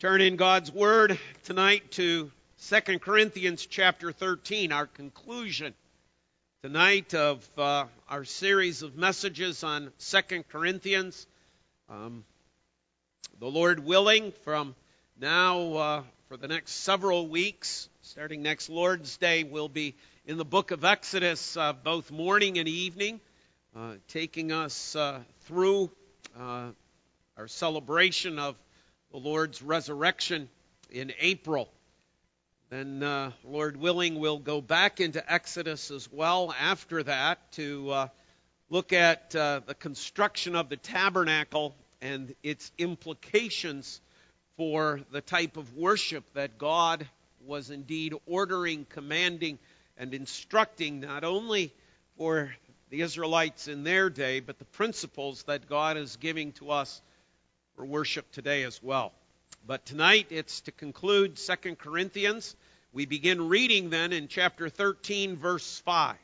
Turn in God's Word tonight to 2 Corinthians chapter 13, our conclusion tonight of uh, our series of messages on 2 Corinthians. Um, the Lord willing, from now uh, for the next several weeks, starting next Lord's Day, we'll be in the book of Exodus uh, both morning and evening, uh, taking us uh, through uh, our celebration of the Lord's resurrection in April. Then, uh, Lord willing, we'll go back into Exodus as well after that to uh, look at uh, the construction of the tabernacle and its implications for the type of worship that God was indeed ordering, commanding, and instructing not only for the Israelites in their day, but the principles that God is giving to us for worship today as well. But tonight it's to conclude 2 Corinthians. We begin reading then in chapter 13, verse 5.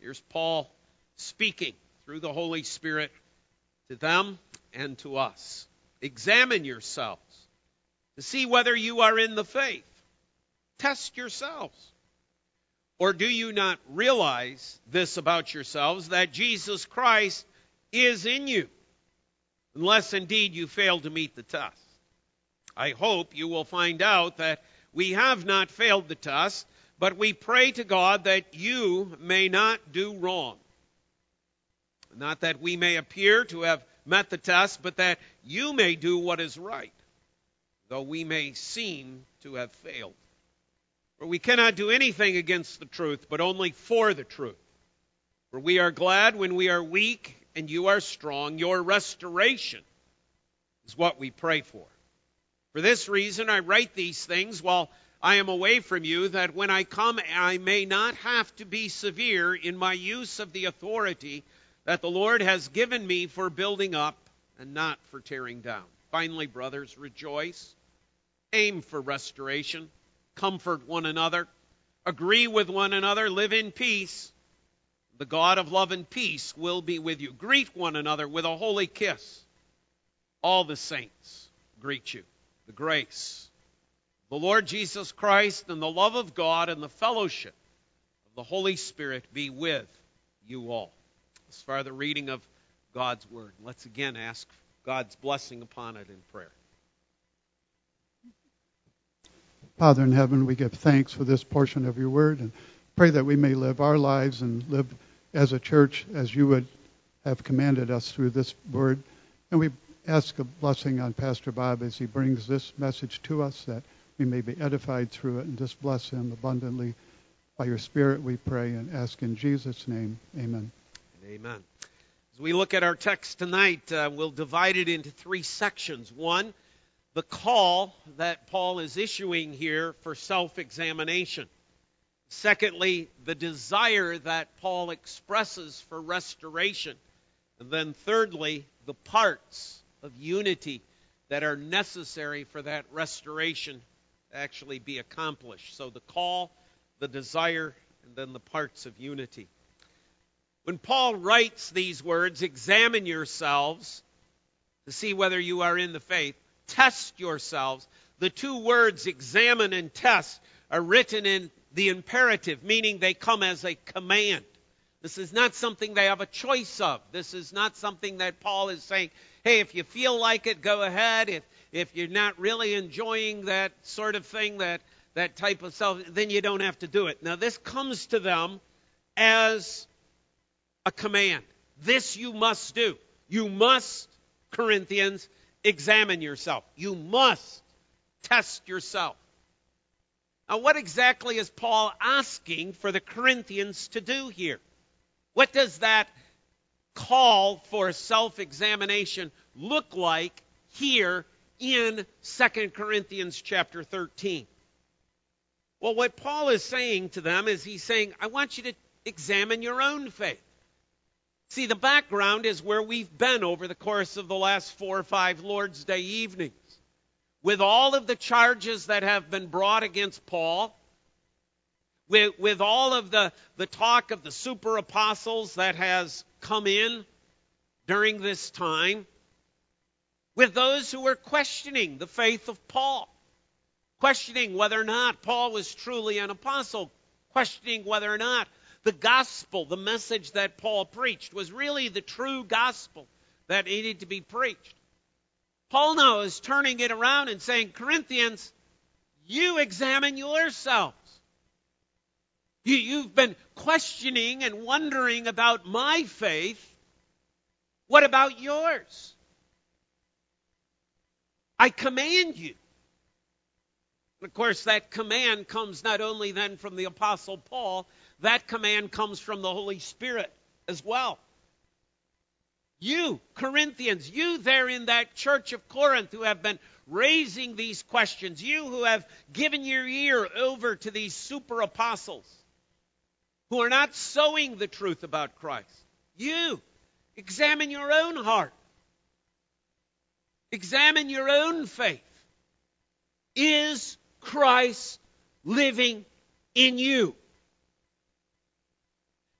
Here's Paul speaking through the Holy Spirit to them and to us. Examine yourselves to see whether you are in the faith. Test yourselves. Or do you not realize this about yourselves, that Jesus Christ is in you? Unless indeed you fail to meet the test. I hope you will find out that we have not failed the test, but we pray to God that you may not do wrong. Not that we may appear to have met the test, but that you may do what is right, though we may seem to have failed. For we cannot do anything against the truth, but only for the truth. For we are glad when we are weak and you are strong. Your restoration is what we pray for. For this reason, I write these things while I am away from you, that when I come, I may not have to be severe in my use of the authority that the Lord has given me for building up and not for tearing down. Finally, brothers, rejoice, aim for restoration, comfort one another, agree with one another, live in peace. The God of love and peace will be with you. Greet one another with a holy kiss. All the saints greet you. The grace, the Lord Jesus Christ, and the love of God and the fellowship of the Holy Spirit be with you all. As far the reading of God's Word, let's again ask God's blessing upon it in prayer. Father in heaven, we give thanks for this portion of your Word and pray that we may live our lives and live as a church as you would have commanded us through this word. And we ask a blessing on Pastor Bob as he brings this message to us that we may be edified through it and just bless him abundantly. By your Spirit we pray and ask in Jesus' name. Amen. Amen. As we look at our text tonight, uh, we'll divide it into three sections. One, the call that Paul is issuing here for self examination. Secondly, the desire that Paul expresses for restoration. And then thirdly, the parts of unity that are necessary for that restoration to actually be accomplished. So the call, the desire, and then the parts of unity. When Paul writes these words, examine yourselves to see whether you are in the faith, test yourselves. The two words, examine and test, are written in the imperative, meaning they come as a command. This is not something they have a choice of. This is not something that Paul is saying, hey, if you feel like it, go ahead. If, if you're not really enjoying that sort of thing, that, that type of self, then you don't have to do it. Now, this comes to them as a command. This you must do. You must, Corinthians, examine yourself. You must test yourself. Now, what exactly is Paul asking for the Corinthians to do here? What does that call for self examination look like here in 2 Corinthians chapter 13? Well, what Paul is saying to them is he's saying, I want you to examine your own faith. See, the background is where we've been over the course of the last four or five Lord's Day evenings with all of the charges that have been brought against Paul, with, with all of the, the talk of the super apostles that has come in during this time, with those who are questioning the faith of Paul, questioning whether or not Paul was truly an apostle, questioning whether or not the gospel, the message that Paul preached, was really the true gospel that needed to be preached. Paul now is turning it around and saying, Corinthians, you examine yourselves. You, you've been questioning and wondering about my faith. What about yours? I command you. And Of course, that command comes not only then from the Apostle Paul, that command comes from the Holy Spirit as well. You, Corinthians, you there in that church of Corinth who have been raising these questions, you who have given your ear over to these super apostles who are not sowing the truth about Christ, you examine your own heart. Examine your own faith. Is Christ living in you?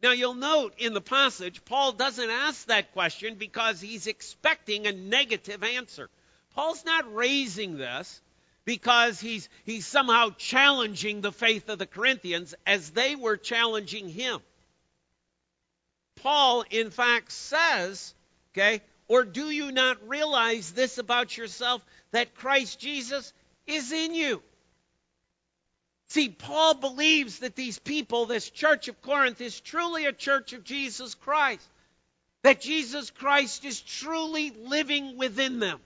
Now, you'll note in the passage, Paul doesn't ask that question because he's expecting a negative answer. Paul's not raising this because he's, he's somehow challenging the faith of the Corinthians as they were challenging him. Paul, in fact, says, okay, or do you not realize this about yourself that Christ Jesus is in you? See, Paul believes that these people, this church of Corinth, is truly a church of Jesus Christ. That Jesus Christ is truly living within them.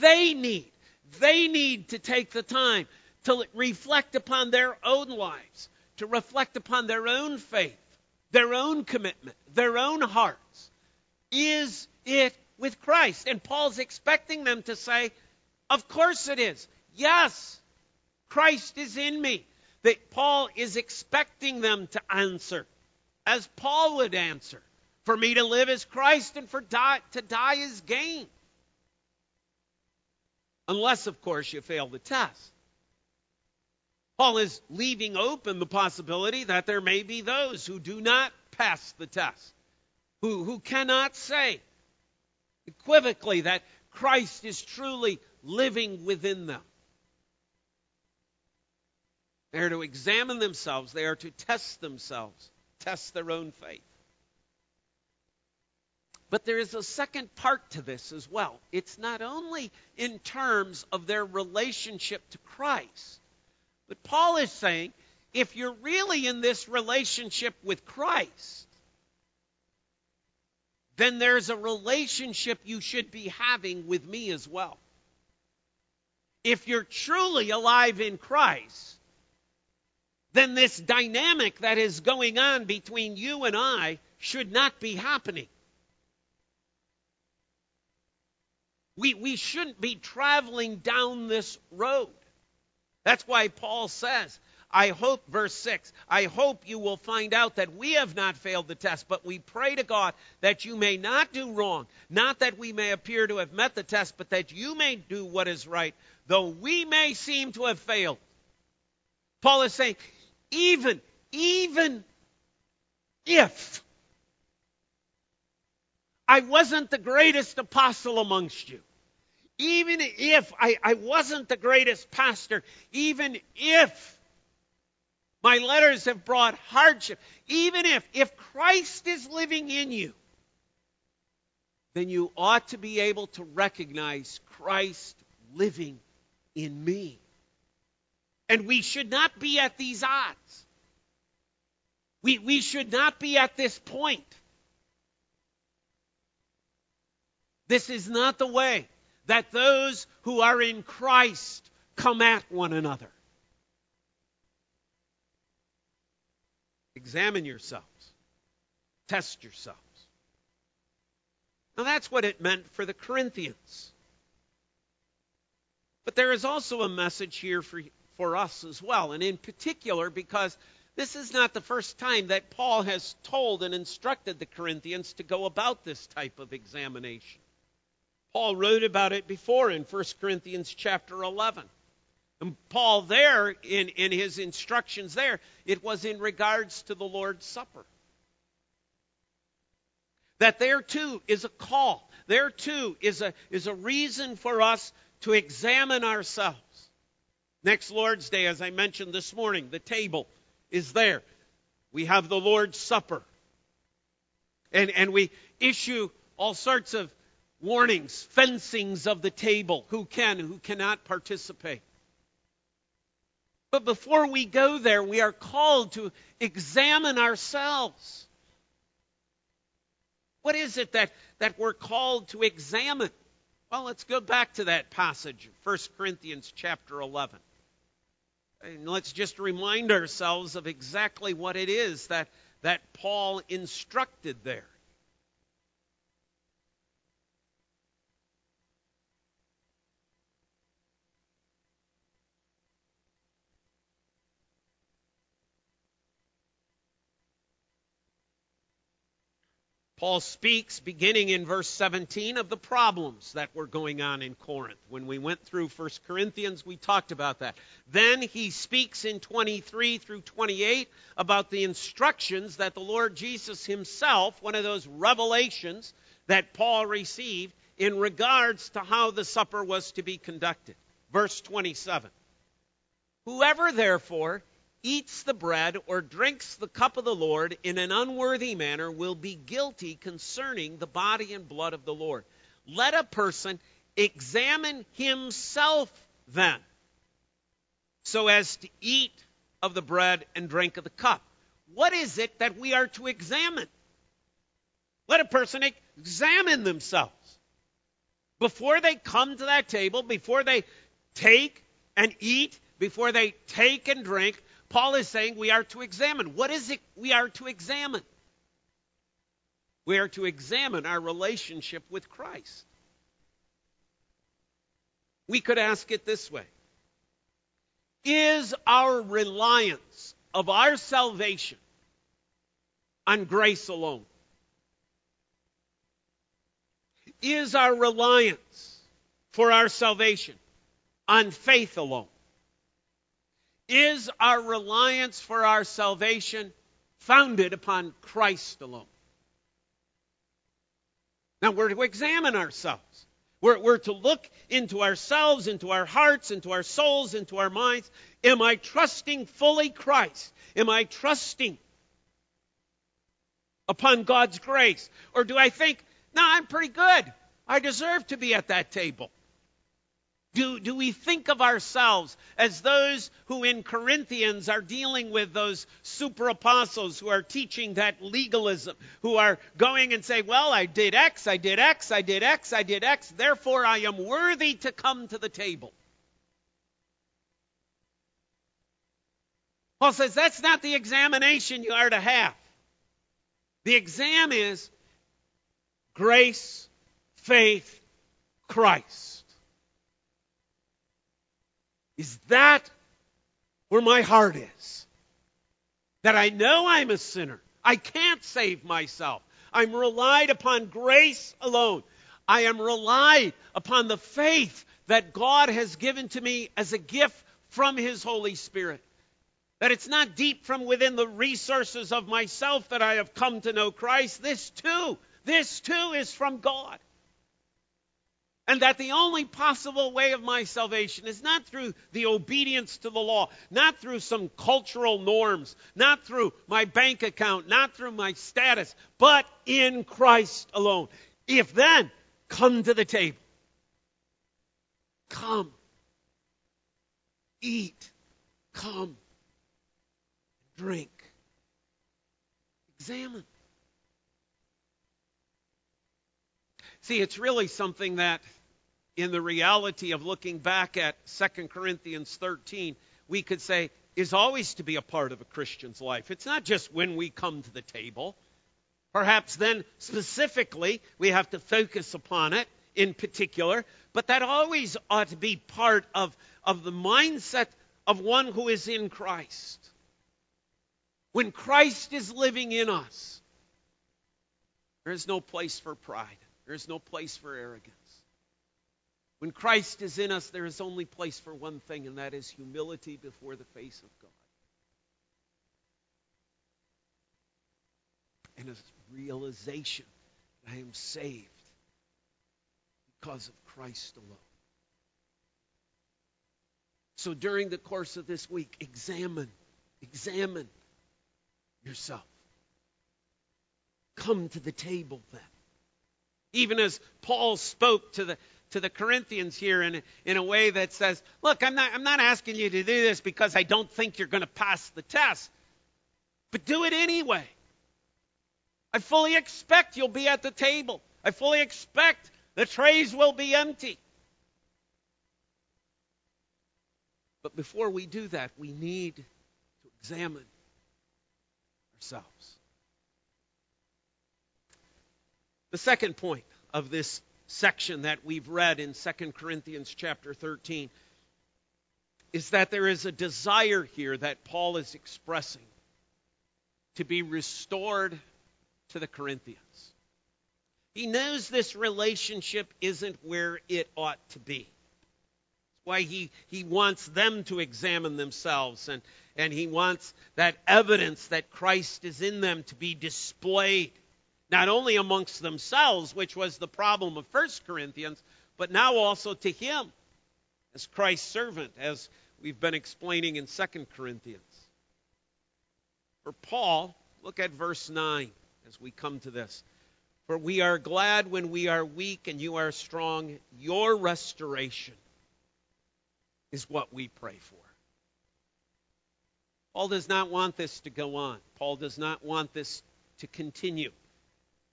They need, they need to take the time to reflect upon their own lives, to reflect upon their own faith, their own commitment, their own hearts. Is it with Christ? And Paul's expecting them to say, Of course it is. Yes, Christ is in me. That Paul is expecting them to answer, as Paul would answer. For me to live is Christ, and for die, to die is gain. Unless, of course, you fail the test. Paul is leaving open the possibility that there may be those who do not pass the test, who, who cannot say equivocally that Christ is truly living within them. They are to examine themselves, they are to test themselves, test their own faith. But there is a second part to this as well. It's not only in terms of their relationship to Christ, but Paul is saying if you're really in this relationship with Christ, then there's a relationship you should be having with me as well. If you're truly alive in Christ, then this dynamic that is going on between you and I should not be happening. We, we shouldn't be traveling down this road. That's why Paul says, I hope, verse 6, I hope you will find out that we have not failed the test, but we pray to God that you may not do wrong, not that we may appear to have met the test, but that you may do what is right, though we may seem to have failed. Paul is saying, even, even if I wasn't the greatest apostle amongst you, even if I, I wasn't the greatest pastor, even if my letters have brought hardship, even if, if Christ is living in you, then you ought to be able to recognize Christ living in me. And we should not be at these odds. We, we should not be at this point. This is not the way that those who are in Christ come at one another. Examine yourselves, test yourselves. Now that's what it meant for the Corinthians. But there is also a message here for, for us as well, and in particular because this is not the first time that Paul has told and instructed the Corinthians to go about this type of examination. Paul wrote about it before in 1 Corinthians chapter 11. And Paul, there, in, in his instructions there, it was in regards to the Lord's Supper. that there too is a call. There too is a, is a reason for us to examine ourselves. Next Lord's Day, as I mentioned this morning, the table is there. We have the Lord's Supper. And, and we issue all sorts of warnings, fencings of the table, who can, who cannot participate. But before we go there, we are called to examine ourselves. What is it that, that we're called to examine? Well, let's go back to that passage, 1 Corinthians chapter 11. And let's just remind ourselves of exactly what it is that, that Paul instructed there. Paul speaks, beginning in verse 17, of the problems that were going on in Corinth. When we went through 1 Corinthians, we talked about that. Then he speaks in 23 through 28 about the instructions that the Lord Jesus himself, one of those revelations that Paul received, in regards to how the supper was to be conducted. Verse 27. Whoever, therefore, eats the bread or drinks the cup of the Lord in an unworthy manner will be guilty concerning the body and blood of the Lord. Let a person examine himself then, so as to eat of the bread and drink of the cup. What is it that we are to examine? Let a person examine themselves. Before they come to that table, before they take and eat, before they take and drink, Paul is saying we are to examine. What is it we are to examine? We are to examine our relationship with Christ. We could ask it this way Is our reliance of our salvation on grace alone? Is our reliance for our salvation on faith alone? Is our reliance for our salvation founded upon Christ alone? Now we're to examine ourselves. We're, we're, to look into ourselves, into our hearts, into our souls, into our minds. Am I trusting fully Christ? Am I trusting upon God's grace? Or do I think, no, I'm pretty good. I deserve to be at that table. Do, do we think of ourselves as those who in Corinthians are dealing with those super apostles who are teaching that legalism, who are going and say, Well, I did X, I did X, I did X, I did X, therefore I am worthy to come to the table? Paul says that's not the examination you are to have. The exam is grace, faith, Christ. Is that where my heart is? That I know I'm a sinner. I can't save myself. I'm relied upon grace alone. I am relied upon the faith that God has given to me as a gift from His Holy Spirit. That it's not deep from within the resources of myself that I have come to know Christ. This too, this too is from God. And that the only possible way of my salvation is not through the obedience to the law, not through some cultural norms, not through my bank account, not through my status, but in Christ alone. If then, come to the table. Come. Eat. Come. Drink. Examine. See, it's really something that, in the reality of looking back at 2 Corinthians 13, we could say is always to be a part of a Christian's life. It's not just when we come to the table. Perhaps then, specifically, we have to focus upon it in particular, but that always ought to be part of, of the mindset of one who is in Christ. When Christ is living in us, there is no place for pride. There is no place for arrogance. When Christ is in us, there is only place for one thing, and that is humility before the face of God. And a realization that I am saved because of Christ alone. So during the course of this week, examine, examine yourself. Come to the table then. Even as Paul spoke to the to the Corinthians here in, in a way that says, look, I'm not, I'm not asking you to do this because I don't think you're going to pass the test, but do it anyway. I fully expect you'll be at the table. I fully expect the trays will be empty. But before we do that, we need to examine ourselves. The second point of this section that we've read in 2 Corinthians chapter 13 is that there is a desire here that Paul is expressing to be restored to the Corinthians. He knows this relationship isn't where it ought to be That's why he, he wants them to examine themselves and, and he wants that evidence that Christ is in them to be displayed, not only amongst themselves, which was the problem of 1 Corinthians, but now also to him as Christ's servant, as we've been explaining in 2 Corinthians. For Paul, look at verse 9 as we come to this. For we are glad when we are weak and you are strong, your restoration is what we pray for. Paul does not want this to go on. Paul does not want this to continue.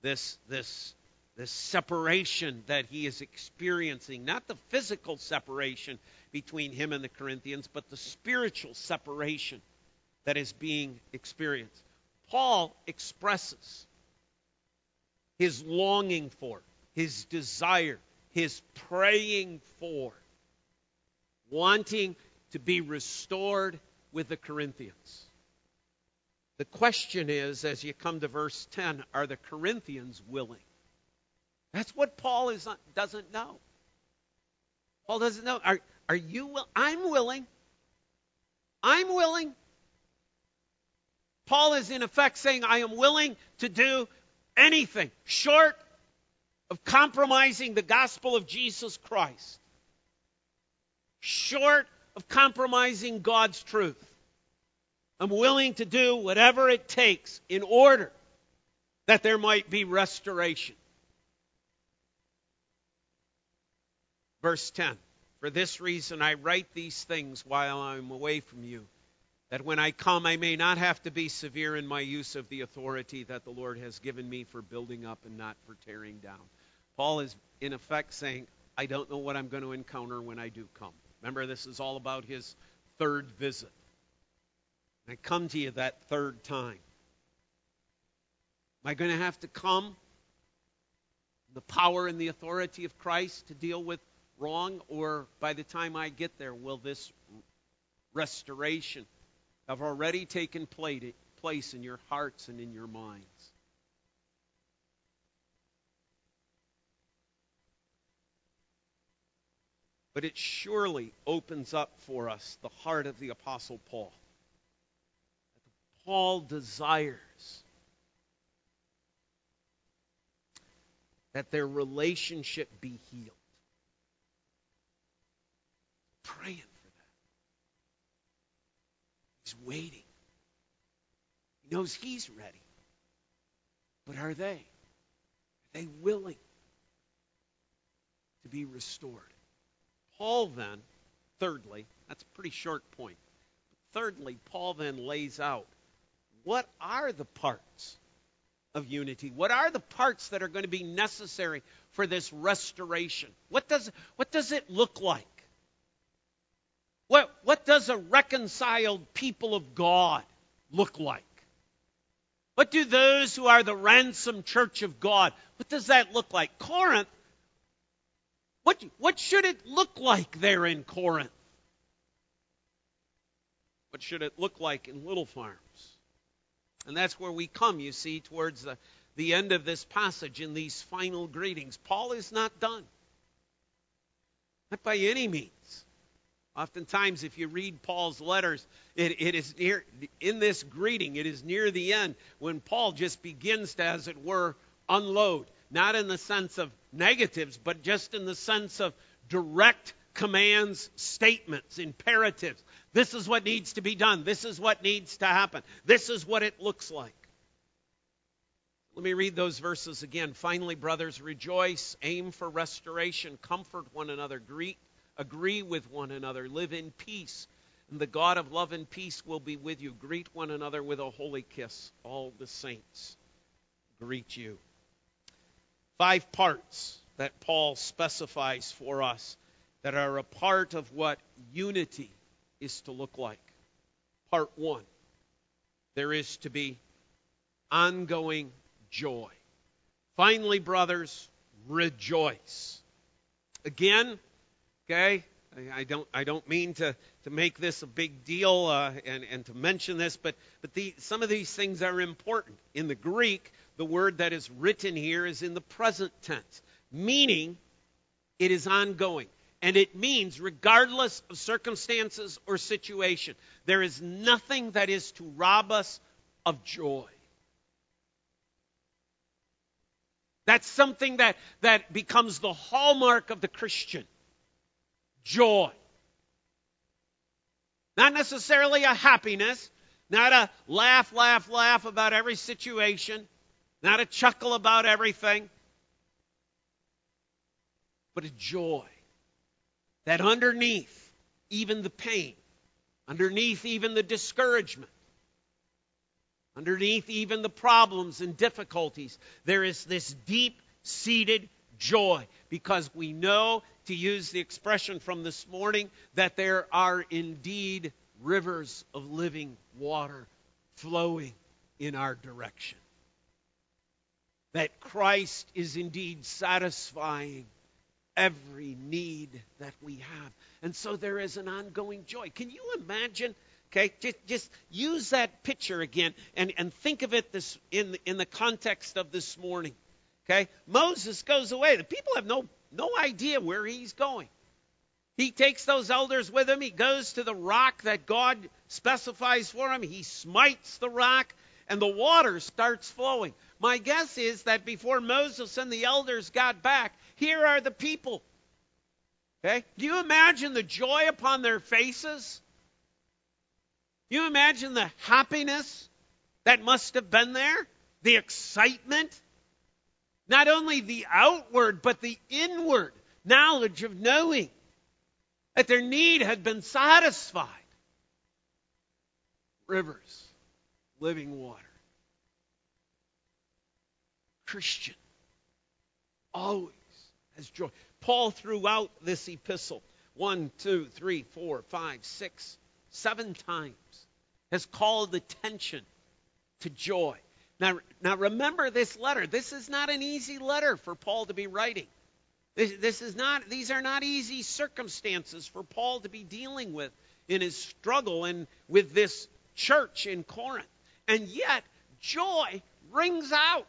This, this, this separation that he is experiencing, not the physical separation between him and the Corinthians, but the spiritual separation that is being experienced. Paul expresses his longing for, his desire, his praying for wanting to be restored with the Corinthians. The question is, as you come to verse 10, are the Corinthians willing? That's what Paul is, uh, doesn't know. Paul doesn't know. Are, are you will? I'm willing. I'm willing. Paul is in effect saying, I am willing to do anything short of compromising the gospel of Jesus Christ short of compromising God's truth. I'm willing to do whatever it takes in order that there might be restoration. Verse 10 For this reason I write these things while I'm away from you, that when I come I may not have to be severe in my use of the authority that the Lord has given me for building up and not for tearing down. Paul is in effect saying, I don't know what I'm going to encounter when I do come. Remember, this is all about his third visit. I come to you that third time. Am I going to have to come the power and the authority of Christ to deal with wrong, or by the time I get there, will this restoration have already taken place in your hearts and in your minds? But it surely opens up for us the heart of the Apostle Paul. Paul desires that their relationship be healed. Praying for that. He's waiting. He knows he's ready. But are they? Are they willing to be restored? Paul then, thirdly, that's a pretty short point. Thirdly, Paul then lays out what are the parts of unity? What are the parts that are going to be necessary for this restoration? What does, what does it look like? What, what does a reconciled people of God look like? What do those who are the ransomed church of God, what does that look like? Corinth what, what should it look like there in Corinth? What should it look like in Little Farms? And that's where we come, you see, towards the, the end of this passage in these final greetings. Paul is not done. Not by any means. Oftentimes, if you read Paul's letters, it, it is near in this greeting, it is near the end when Paul just begins to, as it were, unload not in the sense of negatives, but just in the sense of direct commands, statements, imperatives. This is what needs to be done. This is what needs to happen. This is what it looks like. Let me read those verses again. Finally, brothers, rejoice, aim for restoration, comfort one another, greet, agree with one another, live in peace. And the God of love and peace will be with you. Greet one another with a holy kiss. All the saints greet you. Five parts that Paul specifies for us that are a part of what unity is to look like. Part one there is to be ongoing joy. Finally, brothers, rejoice. Again, okay, I don't, I don't mean to, to make this a big deal uh, and, and to mention this, but, but the, some of these things are important. In the Greek, the word that is written here is in the present tense, meaning it is ongoing. And it means, regardless of circumstances or situation, there is nothing that is to rob us of joy. That's something that, that becomes the hallmark of the Christian joy. Not necessarily a happiness, not a laugh, laugh, laugh about every situation, not a chuckle about everything, but a joy that underneath even the pain, underneath even the discouragement, underneath even the problems and difficulties, there is this deep seated joy because we know, to use the expression from this morning, that there are indeed rivers of living water flowing in our direction. That Christ is indeed satisfying every need that we have. And so there is an ongoing joy. Can you imagine? Okay, just, just use that picture again and, and think of it this in, in the context of this morning. Okay? Moses goes away. The people have no, no idea where he's going. He takes those elders with him. He goes to the rock that God specifies for him. He smites the rock, and the water starts flowing. My guess is that before Moses and the elders got back, here are the people. Okay? Do you imagine the joy upon their faces? You imagine the happiness that must have been there? The excitement? Not only the outward, but the inward knowledge of knowing that their need had been satisfied. Rivers, living water. Christian, always has joy. Paul, throughout this epistle, one, two, three, four, five, six, seven times, has called attention to joy. Now, now remember this letter. This is not an easy letter for Paul to be writing. This, this is not; these are not easy circumstances for Paul to be dealing with in his struggle and with this church in Corinth. And yet, joy rings out.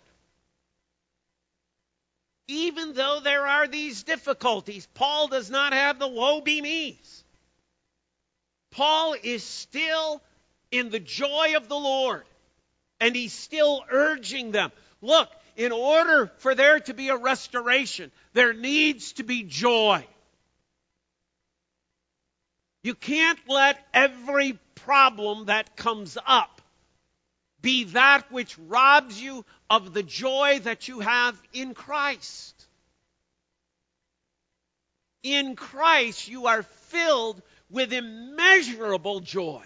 Even though there are these difficulties, Paul does not have the woe be me's. Paul is still in the joy of the Lord. And he's still urging them look, in order for there to be a restoration, there needs to be joy. You can't let every problem that comes up be that which robs you of the joy that you have in Christ. In Christ, you are filled with immeasurable joy.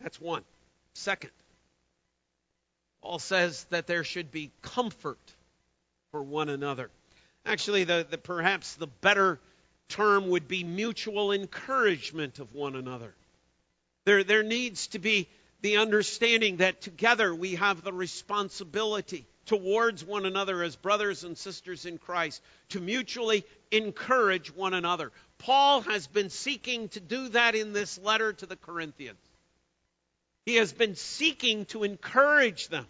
That's one. Second, Paul says that there should be comfort for one another. Actually, the, the, perhaps the better term would be mutual encouragement of one another. There, there needs to be the understanding that together we have the responsibility towards one another as brothers and sisters in Christ to mutually encourage one another. Paul has been seeking to do that in this letter to the Corinthians. He has been seeking to encourage them.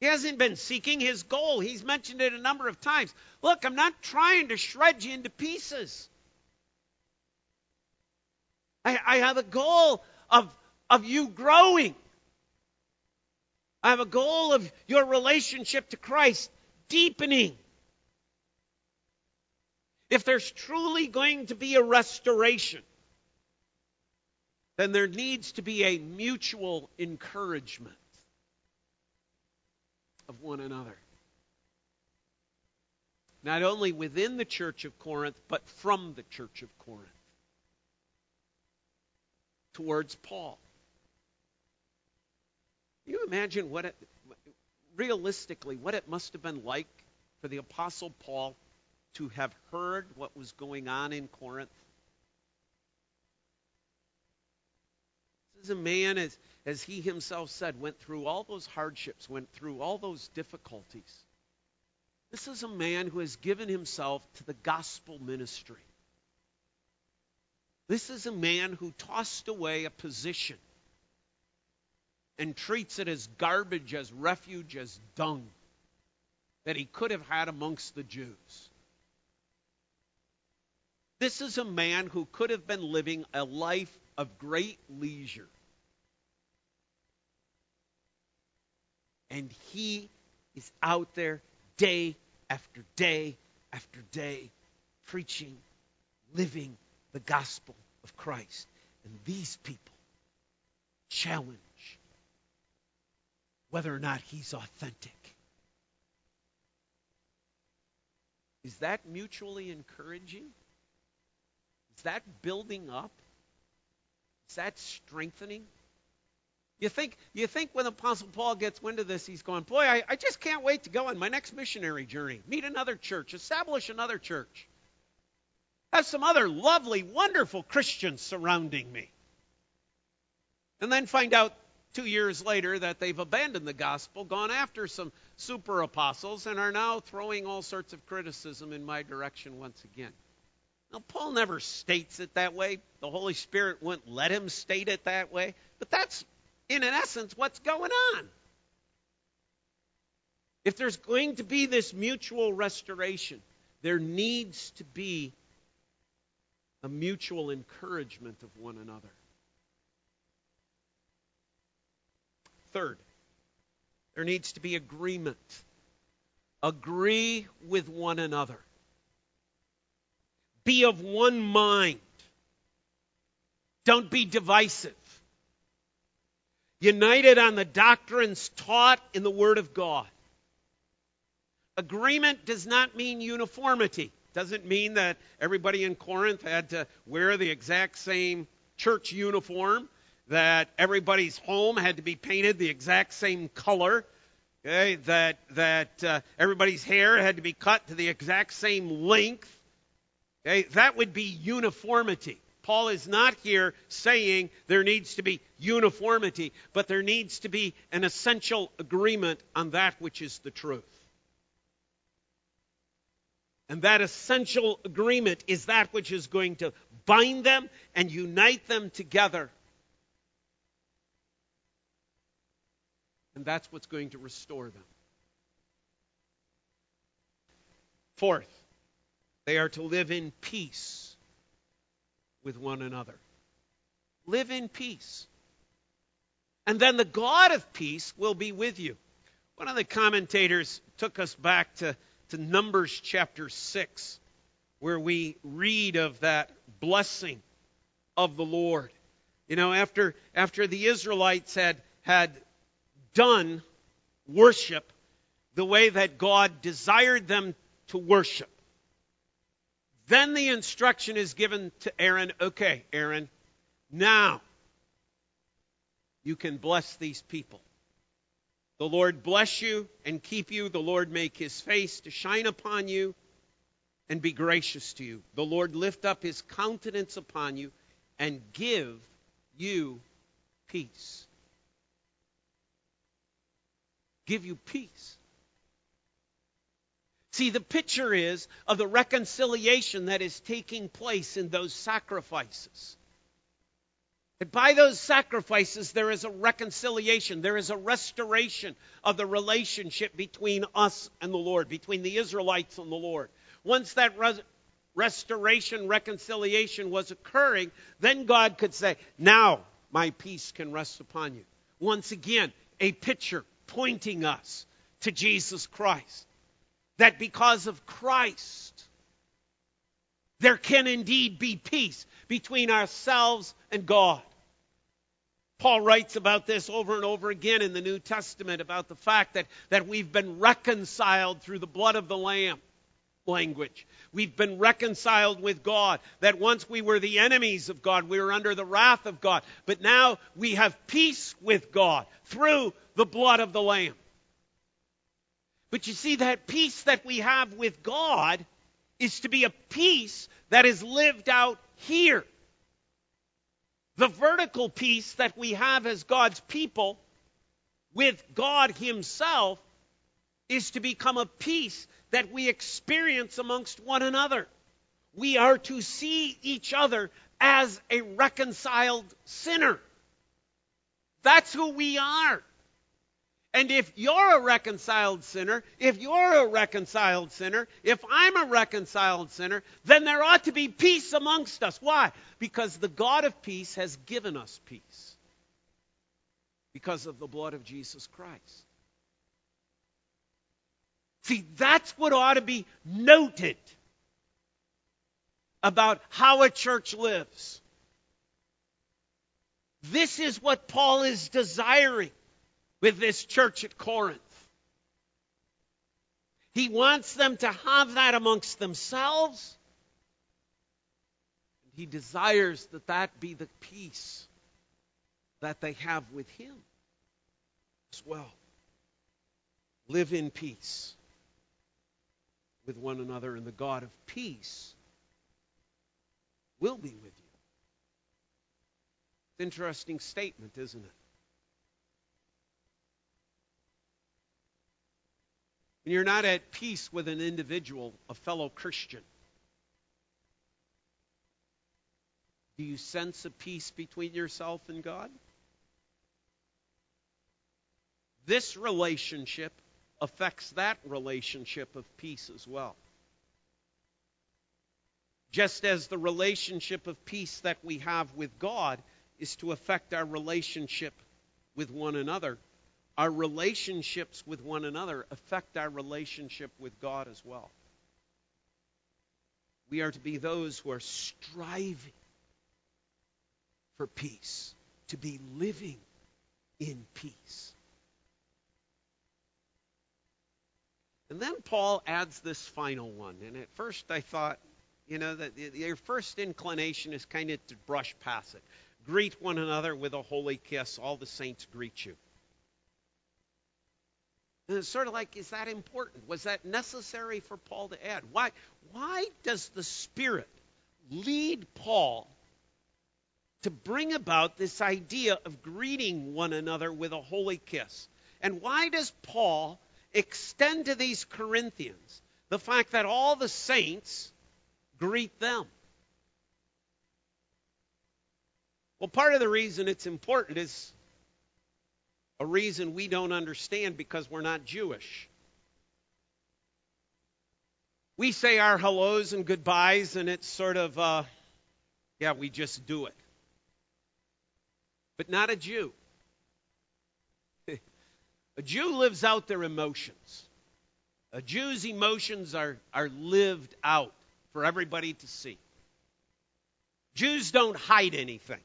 He hasn't been seeking his goal. He's mentioned it a number of times. Look, I'm not trying to shred you into pieces. I, I have a goal of of you growing. I have a goal of your relationship to Christ deepening. If there's truly going to be a restoration, then there needs to be a mutual encouragement of one another. Not only within the church of Corinth, but from the church of Corinth towards Paul. Can you imagine what it, realistically, what it must have been like for the Apostle Paul to have heard what was going on in Corinth? This is a man, as, as he himself said, went through all those hardships, went through all those difficulties. This is a man who has given himself to the gospel ministry. This is a man who tossed away a position and treats it as garbage, as refuge, as dung that he could have had amongst the Jews. This is a man who could have been living a life of great leisure. And he is out there day after day after day preaching, living the gospel of Christ. And these people challenge whether or not he's authentic. Is that mutually encouraging? Is that building up? Is that strengthening? You think, you think when Apostle Paul gets wind of this, he's going, Boy, I, I just can't wait to go on my next missionary journey, meet another church, establish another church, have some other lovely, wonderful Christians surrounding me. And then find out two years later that they've abandoned the gospel, gone after some super apostles, and are now throwing all sorts of criticism in my direction once again. Now, Paul never states it that way. The Holy Spirit wouldn't let him state it that way. But that's, in an essence, what's going on. If there's going to be this mutual restoration, there needs to be a mutual encouragement of one another. Third, there needs to be agreement. Agree with one another. Be of one mind. Don't be divisive. United on the doctrines taught in the Word of God. Agreement does not mean uniformity. Doesn't mean that everybody in Corinth had to wear the exact same church uniform that everybody's home had to be painted the exact same color, okay, that, that uh, everybody's hair had to be cut to the exact same length. Okay, that would be uniformity. Paul is not here saying there needs to be uniformity, but there needs to be an essential agreement on that which is the truth. And that essential agreement is that which is going to bind them and unite them together And that's what's going to restore them. Fourth, they are to live in peace with one another. Live in peace. And then the God of peace will be with you. One of the commentators took us back to, to Numbers chapter 6, where we read of that blessing of the Lord. You know, after, after the Israelites had, had done worship the way that God desired them to worship. Then the instruction is given to Aaron okay, Aaron, now you can bless these people. The Lord bless you and keep you. The Lord make his face to shine upon you and be gracious to you. The Lord lift up his countenance upon you and give you peace. give you peace. See, the picture is of the reconciliation that is taking place in those sacrifices. And by those sacrifices, there is a reconciliation, there is a restoration of the relationship between us and the Lord, between the Israelites and the Lord. Once that res- restoration, reconciliation was occurring, then God could say, Now, my peace can rest upon you. Once again, a picture pointing us to Jesus Christ. That because of Christ, there can indeed be peace between ourselves and God. Paul writes about this over and over again in the New Testament about the fact that, that we've been reconciled through the blood of the Lamb language. We've been reconciled with God. That once we were the enemies of God, we were under the wrath of God. But now we have peace with God through the blood of the Lamb. But you see, that peace that we have with God is to be a peace that is lived out here. The vertical peace that we have as God's people with God Himself is to become a peace that we experience amongst one another. We are to see each other as a reconciled sinner. That's who we are. And if you're a reconciled sinner, if you're a reconciled sinner, if I'm a reconciled sinner, then there ought to be peace amongst us. Why? Because the God of peace has given us peace. Because of the blood of Jesus Christ. See, that's what ought to be noted about how a church lives. This is what Paul is desiring with this church at Corinth. He wants them to have that amongst themselves. He desires that that be the peace that they have with Him as well. Live in peace with one another, and the God of peace will be with you. It's an interesting statement, isn't it? When you're not at peace with an individual, a fellow Christian, do you sense a peace between yourself and God? This relationship affects that relationship of peace as well. Just as the relationship of peace that we have with God is to affect our relationship with one another, our relationships with one another affect our relationship with God as well. We are to be those who are striving for peace, to be living in peace. And then Paul adds this final one. And at first I thought, you know, that your first inclination is kind of to brush past it. Greet one another with a holy kiss. All the saints greet you. It's sort of like, is that important? Was that necessary for Paul to add? Why, why does the Spirit lead Paul to bring about this idea of greeting one another with a holy kiss? And why does Paul extend to these Corinthians the fact that all the saints greet them. Well, part of the reason it's important is a reason we don't understand because we're not Jewish. We say our hellos and goodbyes, and it's sort of, uh, yeah, we just do it. But not a Jew. A Jew lives out their emotions. A Jew's emotions are, are lived out for everybody to see. Jews don't hide anything.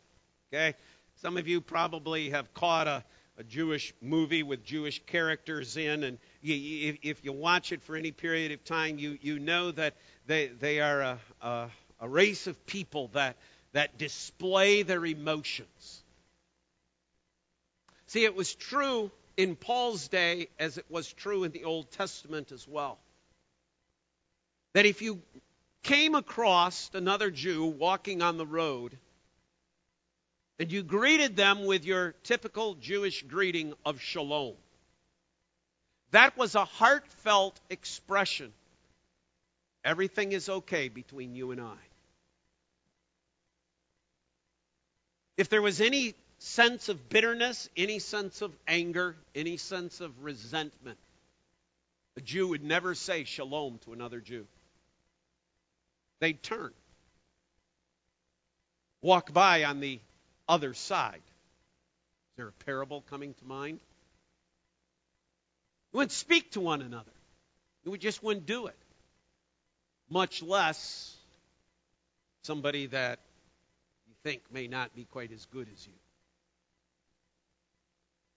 Okay? Some of you probably have caught a, a Jewish movie with Jewish characters in, and you, you, if you watch it for any period of time, you, you know that they, they are a, a, a race of people that, that display their emotions. See, it was true in Paul's day as it was true in the Old Testament as well. That if you came across another Jew walking on the road and you greeted them with your typical Jewish greeting of shalom, that was a heartfelt expression. Everything is okay between you and I. If there was any sense of bitterness, any sense of anger, any sense of resentment. A Jew would never say shalom to another Jew. They'd turn, walk by on the other side. Is there a parable coming to mind? You wouldn't speak to one another. You just wouldn't do it. Much less somebody that you think may not be quite as good as you.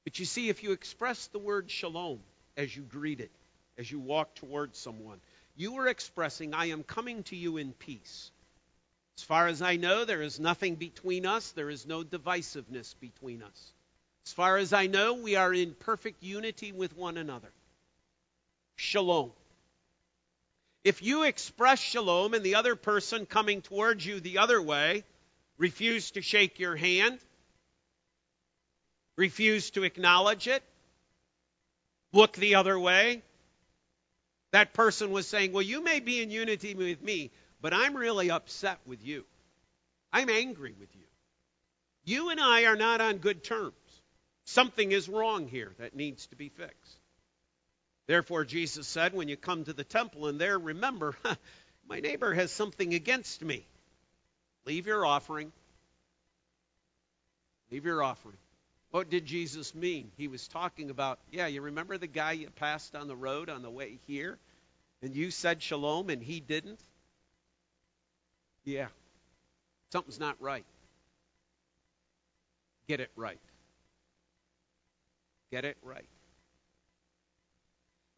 But you see, if you express the word shalom as you greet it, as you walk towards someone, you are expressing, I am coming to you in peace. As far as I know, there is nothing between us, there is no divisiveness between us. As far as I know, we are in perfect unity with one another. Shalom. If you express shalom and the other person coming towards you the other way refuse to shake your hand, refuse to acknowledge it, look the other way, that person was saying, Well, you may be in unity with me, but I'm really upset with you. I'm angry with you. You and I are not on good terms. Something is wrong here that needs to be fixed. Therefore, Jesus said, when you come to the temple and there, remember, my neighbor has something against me. Leave your offering. Leave your offering. What did Jesus mean? He was talking about, yeah, you remember the guy you passed on the road on the way here? And you said shalom and he didn't? Yeah. Something's not right. Get it right. Get it right.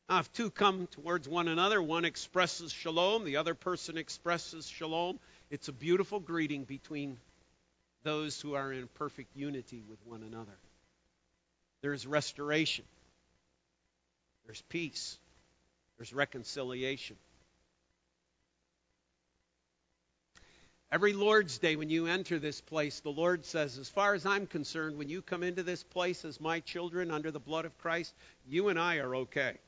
Now, if two come towards one another, one expresses shalom, the other person expresses shalom, it's a beautiful greeting between those who are in perfect unity with one another. There's restoration, there's peace, there's reconciliation. Every Lord's Day, when you enter this place, the Lord says, as far as I'm concerned, when you come into this place as my children under the blood of Christ, you and I are okay.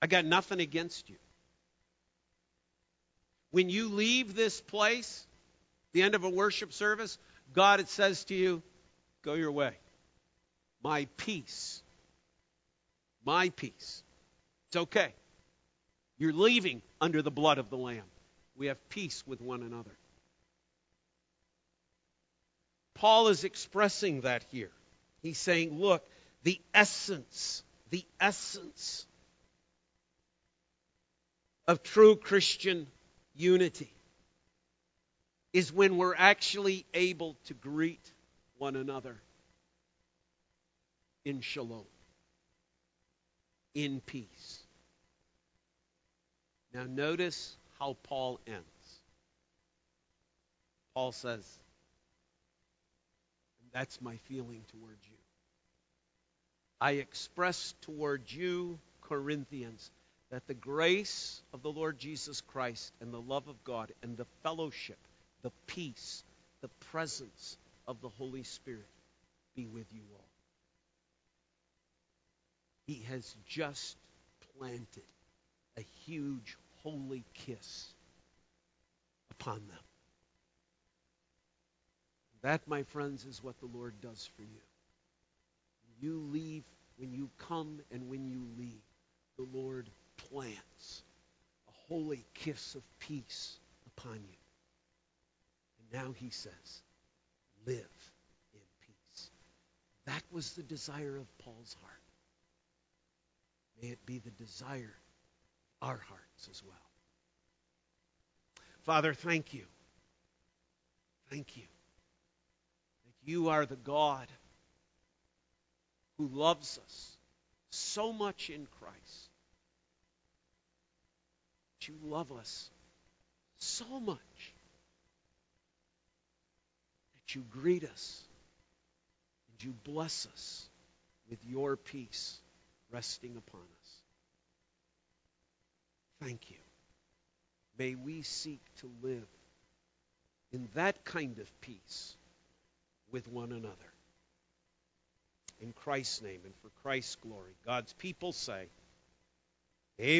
I got nothing against you. When you leave this place, the end of a worship service, God, it says to you, go your way. My peace. My peace. It's okay. You're leaving under the blood of the Lamb. We have peace with one another. Paul is expressing that here. He's saying, look, the essence, the essence of true Christian unity is when we're actually able to greet one another in shalom, in peace. Now, notice how Paul ends. Paul says, That's my feeling toward you. I express toward you, Corinthians, that the grace of the Lord Jesus Christ and the love of God and the fellowship, the peace, the presence of the Holy Spirit be with you all. He has just planted a huge holy kiss upon them. That, my friends, is what the Lord does for you. When you leave, when you come, and when you leave, the Lord plants a holy kiss of peace upon you. And now he says, live in peace. That was the desire of Paul's heart. May it be the desire our hearts as well. Father, thank you. Thank you that you are the God who loves us so much in Christ That you love us so much that you greet us and you bless us with your peace resting upon us. Thank you. May we seek to live in that kind of peace with one another. In Christ's name and for Christ's glory, God's people say, Amen.